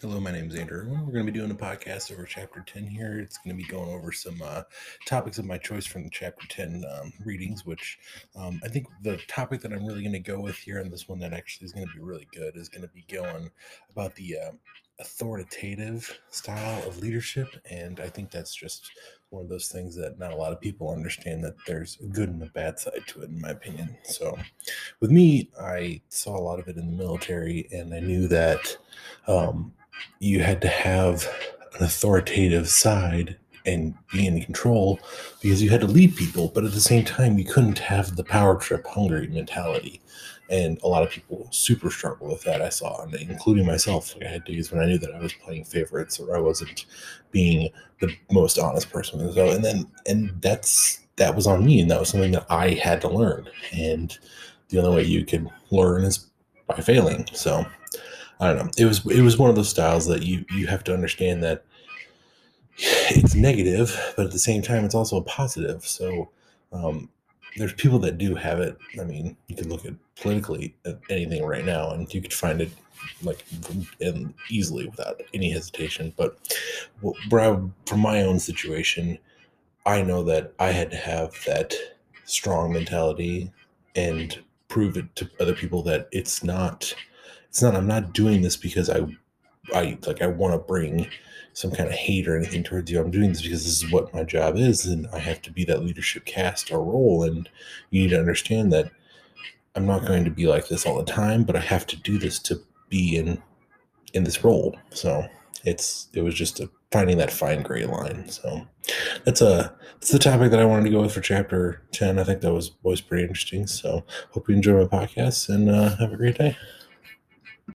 Hello, my name is Andrew. We're going to be doing a podcast over chapter 10 here. It's going to be going over some uh, topics of my choice from the chapter 10 um, readings, which um, I think the topic that I'm really going to go with here, and this one that actually is going to be really good, is going to be going about the uh, authoritative style of leadership. And I think that's just one of those things that not a lot of people understand that there's a good and a bad side to it, in my opinion. So with me, I saw a lot of it in the military, and I knew that. Um, you had to have an authoritative side and be in control because you had to lead people, but at the same time, you couldn't have the power trip hungry mentality. And a lot of people super struggle with that. I saw, and including myself. Like I had days when I knew that I was playing favorites or I wasn't being the most honest person. So, and then, and that's that was on me, and that was something that I had to learn. And the only way you can learn is by failing. So, I don't know. It was it was one of those styles that you you have to understand that it's negative, but at the same time, it's also a positive. So um, there's people that do have it. I mean, you can look at politically at anything right now, and you could find it like and easily without any hesitation. But from my own situation, I know that I had to have that strong mentality and prove it to other people that it's not it's not i'm not doing this because i i like i want to bring some kind of hate or anything towards you. I'm doing this because this is what my job is and i have to be that leadership cast or role and you need to understand that i'm not going to be like this all the time but i have to do this to be in in this role. So it's it was just a, finding that fine gray line. So that's a that's the topic that i wanted to go with for chapter 10 i think that was was pretty interesting. So hope you enjoy my podcast and uh, have a great day